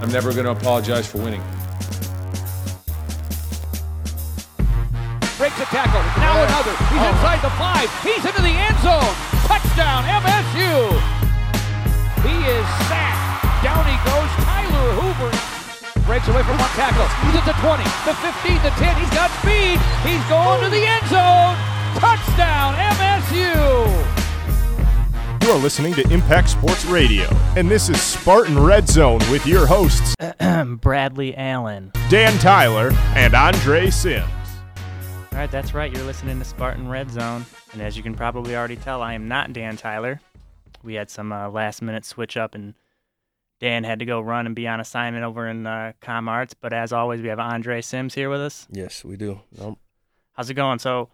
I'm never going to apologize for winning. Breaks a tackle. Now another. He's oh. inside the five. He's into the end zone. Touchdown, MSU. He is sacked. Down he goes. Tyler Hoover breaks away from one tackle. He's at the 20, the 15, the 10. He's got speed. He's going to the end zone. Touchdown, MSU. You are listening to Impact Sports Radio, and this is Spartan Red Zone with your hosts, Bradley Allen. Dan Tyler and Andre Sims. All right, that's right. You're listening to Spartan Red Zone. And as you can probably already tell, I am not Dan Tyler. We had some uh, last minute switch up, and Dan had to go run and be on assignment over in uh, Com Arts. But as always, we have Andre Sims here with us. Yes, we do. Nope. How's it going? So,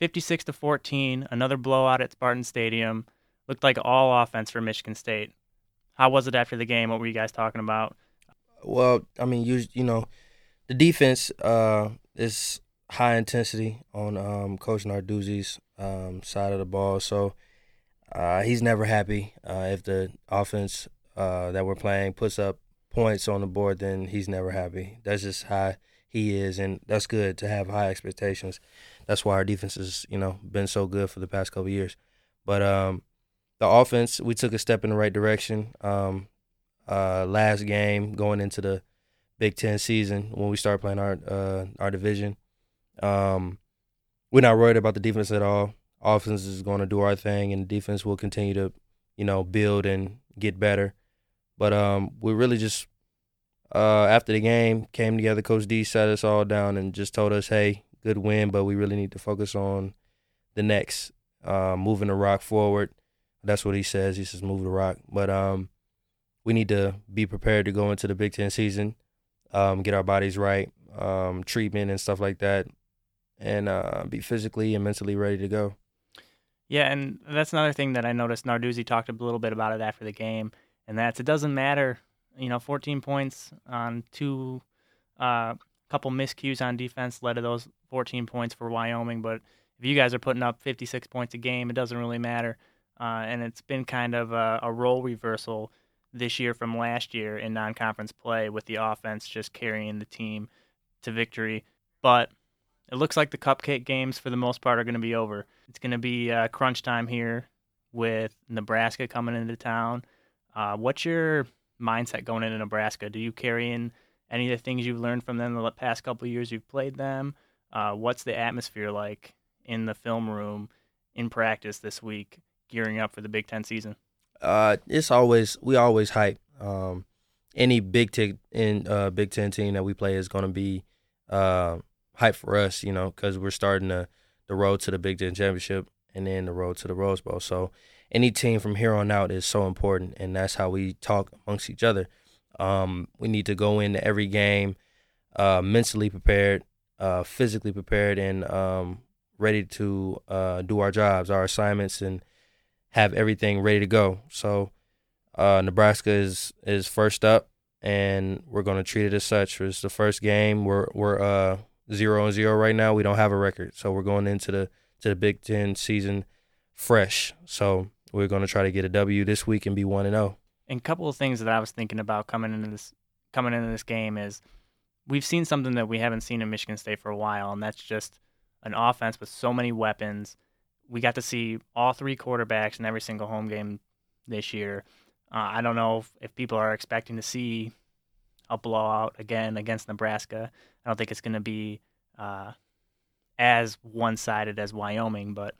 56 to 14, another blowout at Spartan Stadium. Looked like all offense for Michigan State. How was it after the game? What were you guys talking about? Well, I mean, you you know, the defense uh, is high intensity on um, Coach Narduzzi's um, side of the ball, so uh, he's never happy uh, if the offense uh, that we're playing puts up points on the board. Then he's never happy. That's just how he is, and that's good to have high expectations. That's why our defense has you know been so good for the past couple years. But um, the offense, we took a step in the right direction. Um, uh, last game going into the Big Ten season when we start playing our uh, our division, um, we're not worried about the defense at all. Offense is going to do our thing, and defense will continue to, you know, build and get better. But um, we really just uh, after the game came together. Coach D sat us all down and just told us, "Hey, good win, but we really need to focus on the next, uh, moving the rock forward." That's what he says. He says move the rock. But um, we need to be prepared to go into the Big Ten season, um, get our bodies right, um, treatment and stuff like that, and uh, be physically and mentally ready to go. Yeah, and that's another thing that I noticed. Narduzzi talked a little bit about it after the game, and that's it doesn't matter. You know, 14 points on two, uh, couple miscues on defense led to those 14 points for Wyoming. But if you guys are putting up 56 points a game, it doesn't really matter. Uh, and it's been kind of a, a role reversal this year from last year in non-conference play with the offense just carrying the team to victory. But it looks like the cupcake games for the most part are going to be over. It's going to be uh, crunch time here with Nebraska coming into town. Uh, what's your mindset going into Nebraska? Do you carry in any of the things you've learned from them the past couple years you've played them? Uh, what's the atmosphere like in the film room in practice this week? Gearing up for the Big Ten season? Uh, it's always we always hype. Um, any Big Ten in uh, Big Ten team that we play is going to be uh, hype for us, you know, because we're starting the the road to the Big Ten championship and then the road to the Rose Bowl. So any team from here on out is so important, and that's how we talk amongst each other. Um, we need to go into every game uh, mentally prepared, uh, physically prepared, and um, ready to uh, do our jobs, our assignments, and have everything ready to go. So uh, Nebraska is is first up, and we're going to treat it as such. It's the first game. We're we're uh, zero and zero right now. We don't have a record, so we're going into the to the Big Ten season fresh. So we're going to try to get a W this week and be one and zero. And a couple of things that I was thinking about coming into this coming into this game is we've seen something that we haven't seen in Michigan State for a while, and that's just an offense with so many weapons we got to see all three quarterbacks in every single home game this year. Uh, I don't know if, if people are expecting to see a blowout again against Nebraska. I don't think it's going to be uh, as one sided as Wyoming, but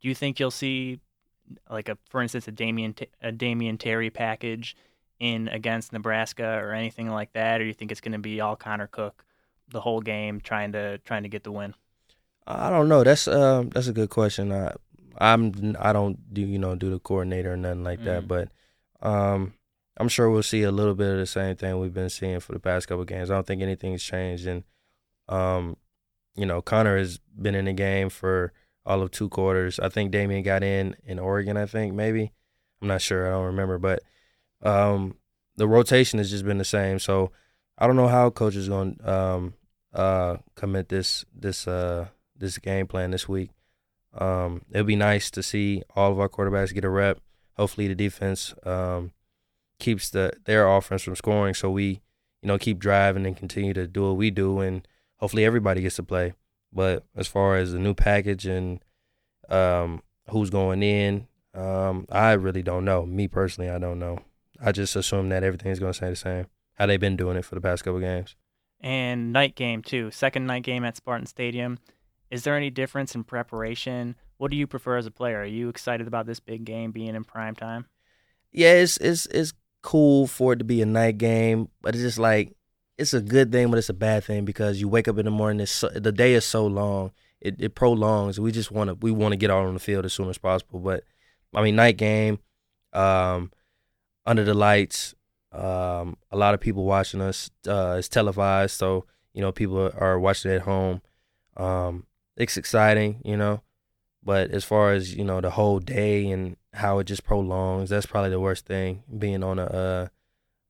do you think you'll see, like a for instance, a Damion a Damion Terry package in against Nebraska or anything like that, or do you think it's going to be all Connor Cook the whole game trying to trying to get the win? I don't know. That's uh, that's a good question. I, I'm I don't do you know do the coordinator or nothing like that, mm. but um, I'm sure we'll see a little bit of the same thing we've been seeing for the past couple games. I don't think anything's changed, and um, you know Connor has been in the game for all of two quarters. I think Damion got in in Oregon. I think maybe I'm not sure. I don't remember, but um, the rotation has just been the same. So I don't know how coach is going to um, uh, commit this this uh, this game plan this week. Um, it'll be nice to see all of our quarterbacks get a rep. Hopefully, the defense, um, keeps the their offense from scoring. So we, you know, keep driving and continue to do what we do, and hopefully everybody gets to play. But as far as the new package and um, who's going in, um, I really don't know. Me personally, I don't know. I just assume that everything's going to stay the same. How they've been doing it for the past couple games. And night game too, second night game at Spartan Stadium. Is there any difference in preparation? What do you prefer as a player? Are you excited about this big game being in prime time? Yeah, it's it's it's cool for it to be a night game, but it's just like it's a good thing, but it's a bad thing because you wake up in the morning. So, the day is so long. It, it prolongs. We just want to we want to get out on the field as soon as possible. But I mean, night game, um, under the lights. Um, a lot of people watching us. Uh, it's televised, so you know people are watching at home. Um, it's exciting, you know. But as far as you know, the whole day and how it just prolongs, that's probably the worst thing. Being on a uh,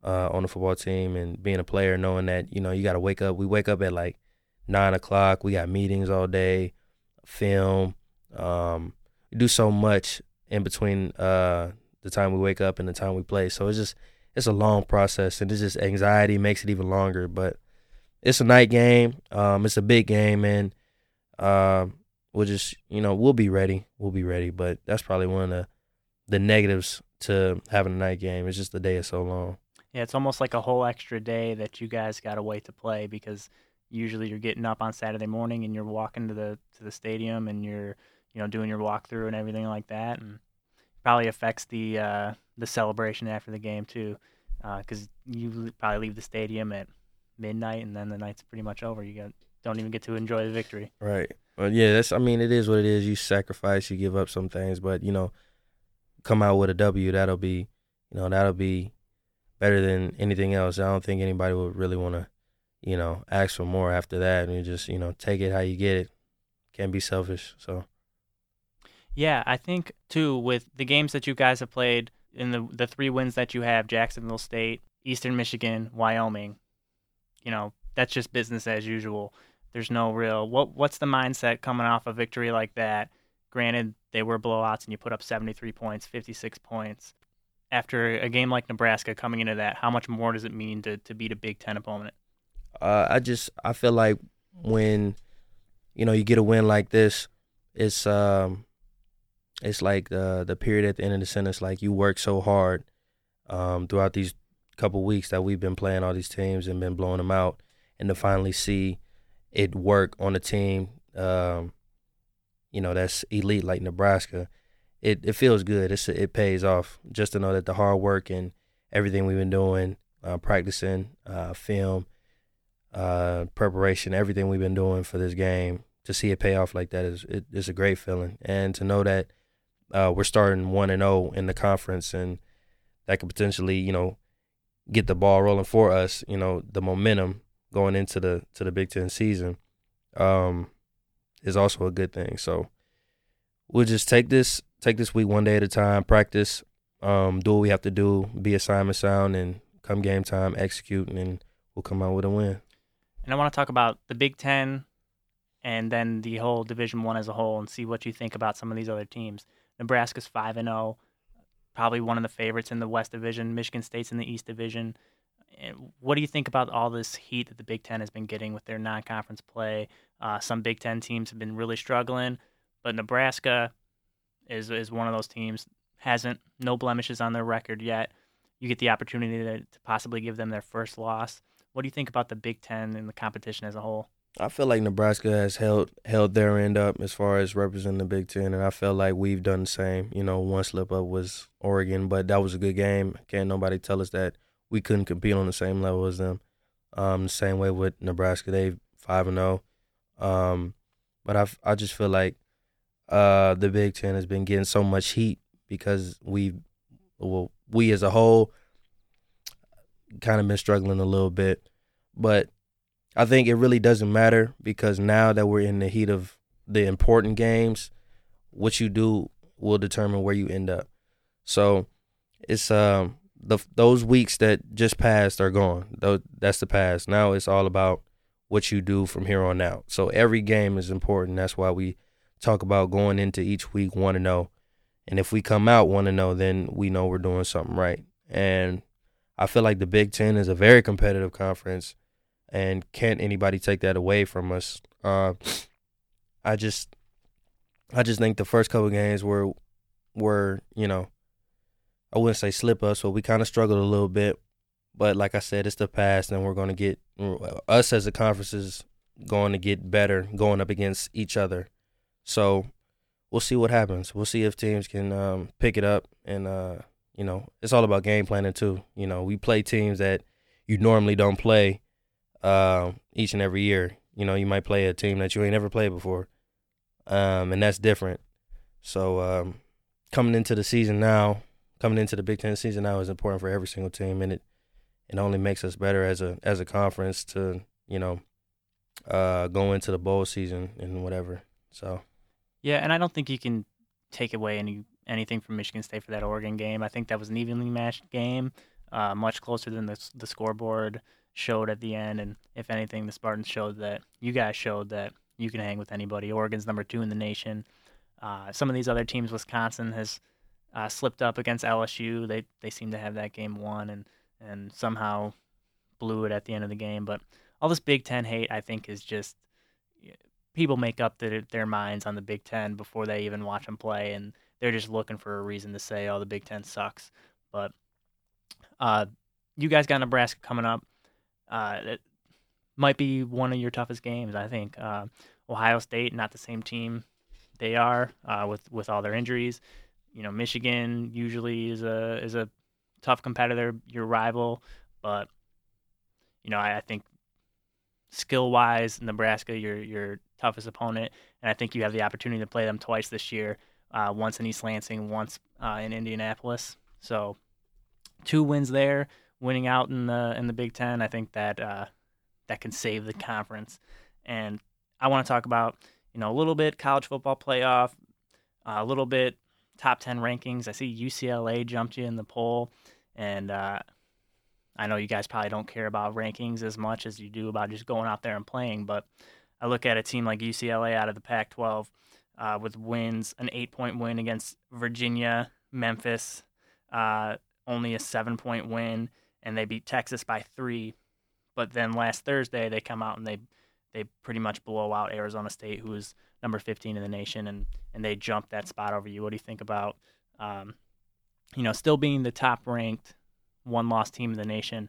uh, on the football team and being a player, knowing that you know you got to wake up. We wake up at like nine o'clock. We got meetings all day, film. Um, we do so much in between uh, the time we wake up and the time we play. So it's just it's a long process, and it's just anxiety makes it even longer. But it's a night game. Um, it's a big game, and um, we'll just you know we'll be ready. We'll be ready. But that's probably one of the the negatives to having a night game. It's just the day is so long. Yeah, it's almost like a whole extra day that you guys got to wait to play because usually you're getting up on Saturday morning and you're walking to the to the stadium and you're you know doing your walkthrough and everything like that, and probably affects the uh, the celebration after the game too, because uh, you probably leave the stadium at midnight and then the night's pretty much over. You got, don't even get to enjoy the victory. Right. Well, yeah, that's. I mean, it is what it is. You sacrifice, you give up some things, but you know, come out with a W. That'll be, you know, that'll be better than anything else. I don't think anybody would really want to, you know, ask for more after that. And you just, you know, take it how you get it. Can't be selfish. So. Yeah, I think too with the games that you guys have played in the the three wins that you have, Jacksonville State, Eastern Michigan, Wyoming. You know, that's just business as usual. There's no real what what's the mindset coming off a victory like that? Granted, they were blowouts and you put up 73 points, 56 points after a game like Nebraska coming into that, how much more does it mean to, to beat a Big Ten opponent? Uh, I just I feel like when you know you get a win like this, it's um it's like the the period at the end of the sentence. Like you work so hard um, throughout these couple weeks that we've been playing all these teams and been blowing them out, and to finally see it work on a team, um, you know, that's elite like Nebraska it, it feels good. It's it pays off just to know that the hard work and everything we've been doing, uh, practicing, uh, film, uh, preparation, everything we've been doing for this game, to see it pay off like that is it, it's a great feeling, and to know that uh, we're starting one and zero oh in the conference, and that could potentially you know get the ball rolling for us. You know the momentum going into the to the Big Ten season um, is also a good thing. So we'll just take this take this week one day at a time, practice, um, do what we have to do, be assignment sound, and come game time, execute, and then we'll come out with a win. And I want to talk about the Big Ten and then the whole Division One as a whole, and see what you think about some of these other teams. Nebraska's five and zero, oh, probably one of the favorites in the West Division. Michigan State's in the East Division. What do you think about all this heat that the Big Ten has been getting with their non-conference play? Uh, some Big Ten teams have been really struggling, but Nebraska is is one of those teams hasn't no blemishes on their record yet. You get the opportunity to, to possibly give them their first loss. What do you think about the Big Ten and the competition as a whole? I feel like Nebraska has held held their end up as far as representing the Big Ten, and I feel like we've done the same. You know, one slip up was Oregon, but that was a good game. Can't nobody tell us that we couldn't compete on the same level as them. Um, the same way with Nebraska, they five and zero. Oh. Um, but I I just feel like uh, the Big Ten has been getting so much heat because we, well, we as a whole, kind of been struggling a little bit. But I think it really doesn't matter because now that we're in the heat of the important games, what you do will determine where you end up. So it's um the those weeks that just passed are gone. That's the past. Now it's all about what you do from here on out. So every game is important. That's why we talk about going into each week one to know. And if we come out one to know, then we know we're doing something right. And I feel like the Big Ten is a very competitive conference, and can't anybody take that away from us. Uh, I just, I just think the first couple games were, were you know, I wouldn't say slip us, but we kind of struggled a little bit. But like I said, it's the past, and we're going to get us as a conference is going to get better going up against each other. So we'll see what happens. We'll see if teams can um, pick it up, and uh, you know, it's all about game planning too. You know, we play teams that you normally don't play uh, each and every year. You know, you might play a team that you ain't never played before, um, and that's different. So um, coming into the season now, coming into the Big Ten season now is important for every single team, and it it only makes us better as a as a conference to you know uh, go into the bowl season and whatever. So yeah, and I don't think you can take away any anything from Michigan State for that Oregon game. I think that was an evenly matched game, uh, much closer than the the scoreboard showed at the end. And if anything, the Spartans showed that you guys showed that you can hang with anybody. Oregon's number two in the nation. Uh, some of these other teams, Wisconsin has uh, slipped up against LSU. They they seem to have that game won and and somehow blew it at the end of the game. But all this Big Ten hate, I think, is just people make up their, their minds on the Big Ten before they even watch them play, and they're just looking for a reason to say, "Oh, the Big Ten sucks." But uh, you guys got Nebraska coming up. Uh, it might be one of your toughest games, I think. Uh, Ohio State, not the same team they are uh, with with all their injuries. You know, Michigan usually is a is a tough competitor, your rival, but you know, I, I think skill wise, Nebraska, your your toughest opponent, and I think you have the opportunity to play them twice this year, uh, once in East Lansing, once uh, in Indianapolis. So, two wins there, winning out in the in the Big Ten. I think that uh, that can save the conference. And I want to talk about you know a little bit college football playoff, a little bit top ten rankings. I see UCLA jumped you in the poll, and uh, I know you guys probably don't care about rankings as much as you do about just going out there and playing, but I look at a team like UCLA out of the Pac 12 uh, with wins, an eight point win against Virginia, Memphis, uh, only a seven point win, and they beat Texas by three. But then last Thursday, they come out and they they pretty much blow out Arizona State, who is number 15 in the nation, and, and they jump that spot over you. What do you think about, um, you know, still being the top ranked one loss team in the nation.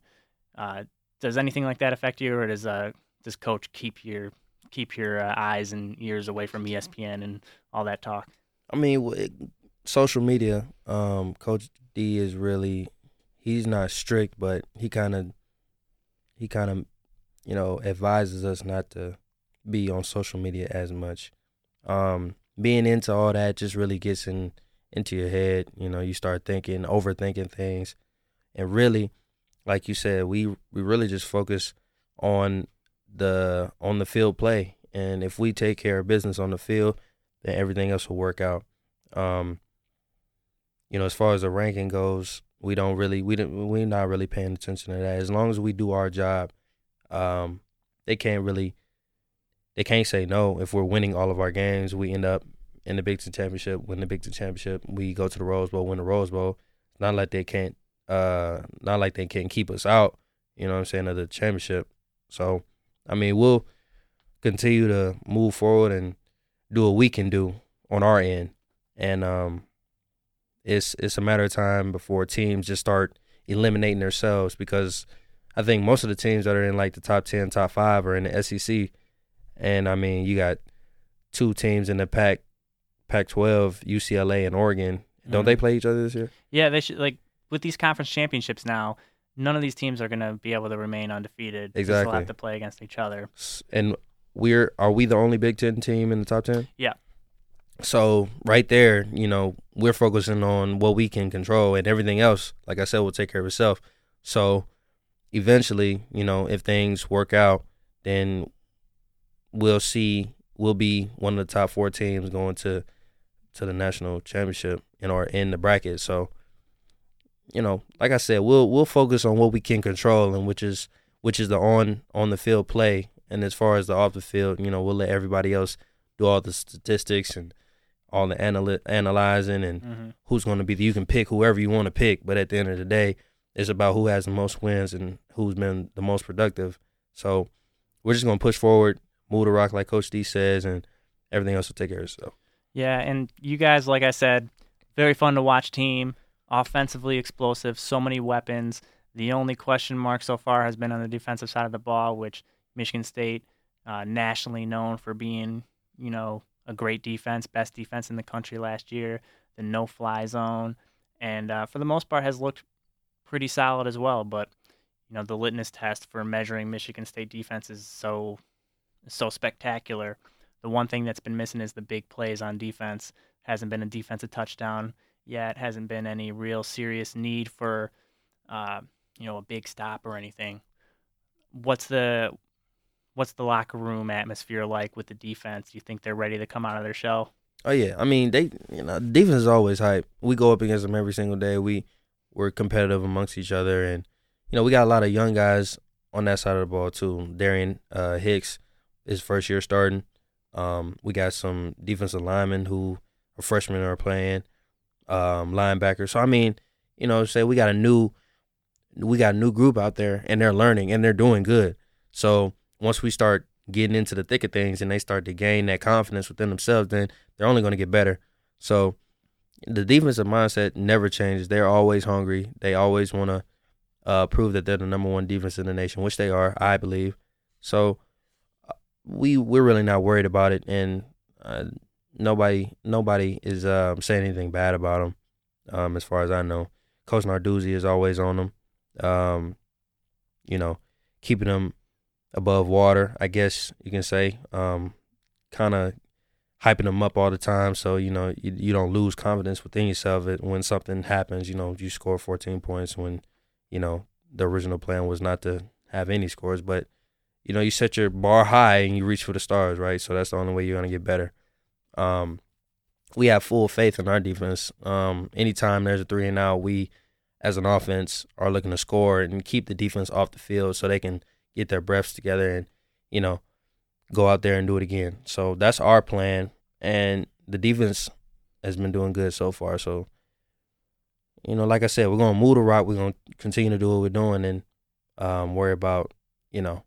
Uh, does anything like that affect you, or does uh, does coach keep your keep your uh, eyes and ears away from ESPN and all that talk? I mean, it, social media. Um, coach D is really he's not strict, but he kind of he kind of you know advises us not to be on social media as much. Um, being into all that just really gets in into your head. You know, you start thinking, overthinking things and really, like you said, we we really just focus on the on the field play, and if we take care of business on the field, then everything else will work out. Um, you know, as far as the ranking goes, we don't really we don't we're not really paying attention to that. As long as we do our job, um, they can't really they can't say no. If we're winning all of our games, we end up in the Big Ten championship. Win the Big Ten championship, we go to the Rose Bowl, win the Rose Bowl. It's not like they can't uh, not like they can't keep us out, you know what I'm saying, of the championship. So, I mean, we'll continue to move forward and do what we can do on our end. And um, it's it's a matter of time before teams just start eliminating themselves because I think most of the teams that are in like the top 10, top 5 are in the SEC. And I mean, you got two teams in the Pac Pac 12, UCLA and Oregon. Don't mm-hmm. they play each other this year? Yeah, they should like with these conference championships now, none of these teams are going to be able to remain undefeated. Exactly. They'll have to play against each other. And we're are we the only Big Ten team in the top ten? Yeah. So right there, you know, we're focusing on what we can control, and everything else, like I said, will take care of itself. So eventually, you know, if things work out, then we'll see. We'll be one of the top four teams going to to the national championship and our in the bracket. So you know, like I said, we'll we'll focus on what we can control and which is which is the on on the field play. And as far as the off the field, you know, we'll let everybody else do all the statistics and all the analy- analyzing and mm-hmm. who's going to be. The, you can pick whoever you want to pick, but at the end of the day, It's about who has the most wins and who's been the most productive. So we're just gonna push forward, move the rock like Coach D says, and everything else will take care of itself. Yeah, and you guys, like I said, very fun to watch team, offensively explosive, so many weapons. The only question mark so far has been on the defensive side of the ball, which Michigan State, uh, nationally known for being, you know, a great defense, best defense in the country last year, the no-fly zone, and uh, for the most part has looked pretty solid as well. But you know, the litmus test for measuring Michigan State defense is so so spectacular. The one thing that's been missing is the big plays on defense. Hasn't been a defensive touchdown yet. Hasn't been any real serious need for, uh, you know, a big stop or anything. What's the what's the locker room atmosphere like with the defense? Do you think they're ready to come out of their shell? Oh yeah, I mean they, you know, defense is always hype. We go up against them every single day. We we're competitive amongst each other, and you know we got a lot of young guys on that side of the ball too. Darian uh, Hicks is first year starting. Um, we got some defensive linemen who are freshmen are playing, um, linebackers. So I mean, you know, say we got a new, we got a new group out there, and they're learning and they're doing good. So once we start getting into the thick of things and they start to gain that confidence within themselves, then they're only going to get better. So the defensive mindset never changes. They're always hungry. They always want to uh, prove that they're the number one defense in the nation, which they are, I believe. So uh, we we're really not worried about it, and uh, nobody nobody is um, saying anything bad about them, um, as far as I know. Coach Narduzzi is always on them, um, you know, keeping them above water, I guess you can say. Um, kind of hyping them up all the time, so you know you, you don't lose confidence within yourself. When something happens, you know you score 14 points when you know the original plan was not to have any scores, but you know you set your bar high and you reach for the stars, right? So that's the only way you're gonna get better. Um, we have full faith in our defense. Um, anytime there's a three and out, we as an offense are looking to score and keep the defense off the field so they can get their breaths together and you know go out there and do it again. So that's our plan, and the defense has been doing good so far. So you know, like I said, we're gonna move the rock. We're gonna continue to do what we're doing and um, worry about you know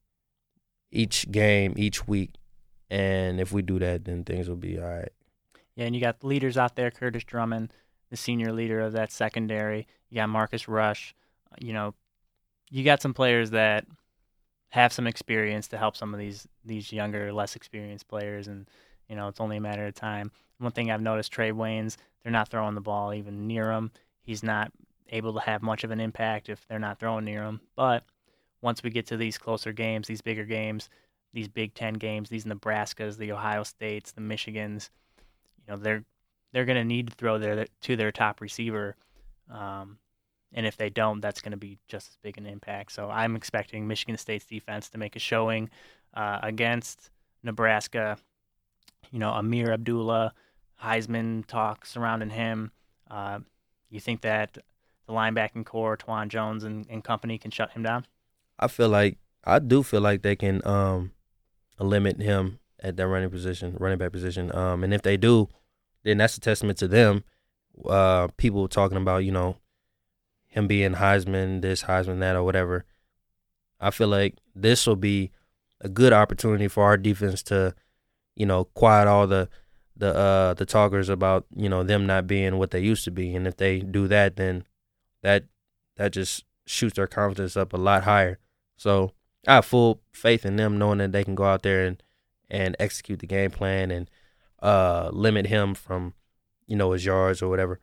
each game, each week, and if we do that, then things will be all right. Yeah, and you got leaders out there, Kurtis Drummond, the senior leader of that secondary. You got Marcus Rush. You know, you got some players that have some experience to help some of these these younger, less experienced players, and you know it's only a matter of time. One thing I've noticed, Trae Waynes, they're not throwing the ball even near him. He's not able to have much of an impact if they're not throwing near him. But once we get to these closer games, these bigger games, these Big Ten games, these Nebraskas, the Ohio States, the Michigans, you know they're they're going to need to throw their to their top receiver. Um, and if they don't, that's going to be just as big an impact. So I'm expecting Michigan State's defense to make a showing uh, against Nebraska. You know, Ameer Abdullah, Heisman talk surrounding him. Uh, you think that the linebacking corps, Twan Jones and, and company, can shut him down? I feel like I do feel like they can um, limit him at that running position, running back position. Um, and if they do, then that's a testament to them. Uh, people talking about you know him being Heisman, this Heisman, that, or whatever. I feel like this will be a good opportunity for our defense to, you know, quiet all the the uh the talkers about you know them not being what they used to be, and if they do that, then that that just shoots their confidence up a lot higher. So I have full faith in them, knowing that they can go out there and and execute the game plan and uh limit him from you know his yards or whatever,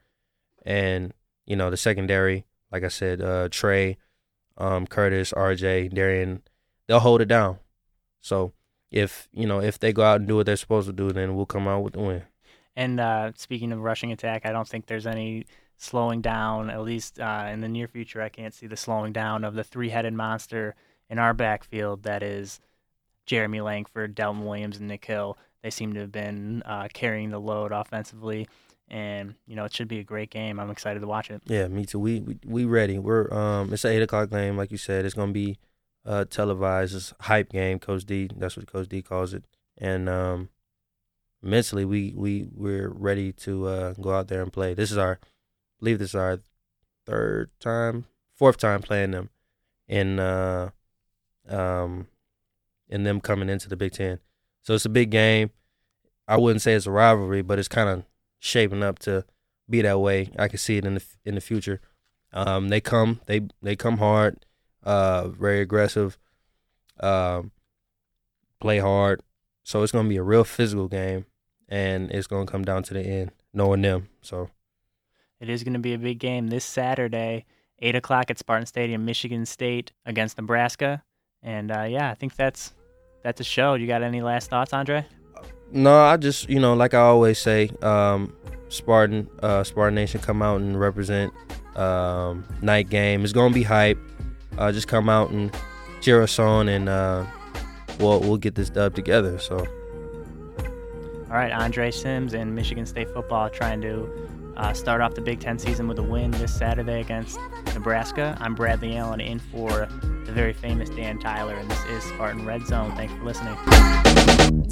and you know the secondary like I said, uh, Trae, um, Kurtis, RJ, Darian, they'll hold it down. So if you know if they go out and do what they're supposed to do, then we'll come out with the win. And uh, speaking of rushing attack, I don't think there's any slowing down. At least uh, in the near future, I can't see the slowing down of the three-headed monster in our backfield. That is Jeremy Langford, Delton Williams, and Nick Hill. They seem to have been uh, carrying the load offensively and you know it should be a great game. I'm excited to watch it. Yeah, me too. We we, we ready. We're um it's an eight o'clock game, like you said. It's gonna be uh televised. It's hype game. Coach D, that's what Coach D calls it. And um mentally, we we we're ready to uh go out there and play. This is our, I believe this is our third time, fourth time playing them in uh, um, in them coming into the Big Ten. So it's a big game. I wouldn't say it's a rivalry, but it's kind of shaping up to be that way. I can see it in the in the future. Um, they come they they come hard, uh, very aggressive, um, play hard. So it's gonna be a real physical game, and it's gonna come down to the end, knowing them. So It is to be a big game this Saturday, eight o'clock at Spartan Stadium, Michigan State against Nebraska, and uh, yeah, I think that's that's a show. You got any last thoughts, Andre? No, I just you know, like I always say, um, Spartan, uh, Spartan Nation, come out and represent. Um, night game. It's gonna be hype. Uh, just come out and cheer us on, and uh, we'll we'll get this dub together. So All right, Andre Sims and Michigan State football trying to uh, start off the Big Ten season with a win this Saturday against Nebraska. I'm Bradley Allen in for the very famous Dan Tyler, and this is Spartan Red Zone. Thanks for listening.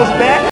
was bad.